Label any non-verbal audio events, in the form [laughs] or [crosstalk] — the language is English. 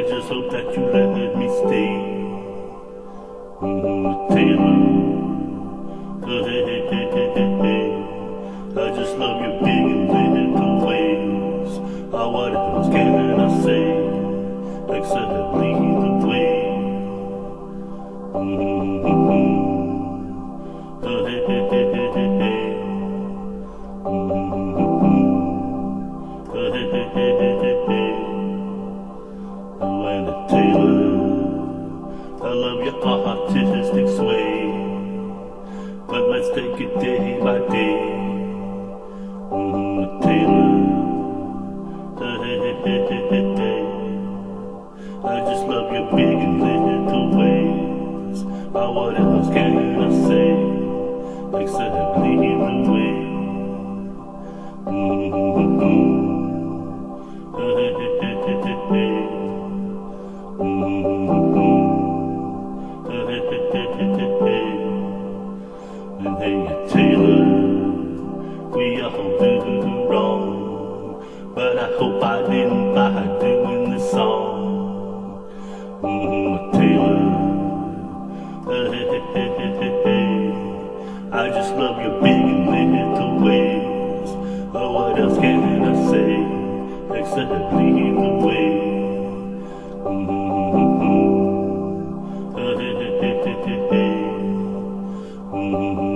I just hope that you let me stay. Mm-hmm, Taylor. Hey, hey, hey, hey, hey, hey. I just love you big and little ways. I what else can I say? Except lead the way. Mm-hmm, hey, hey, hey, hey, hey, hey, hey, hey. Artistic sway, but let's take it day by day. Taylor, I just love your big and little ways. But what else can I say except lead the way? And hey, Taylor, we all did wrong, but I hope I didn't by doing this song. Mm, Taylor, hey, hey, hey, hey, hey, I just love your big and little ways. Oh, what else can I say except lead the way? Mm-hmm. [laughs] mm-hmm.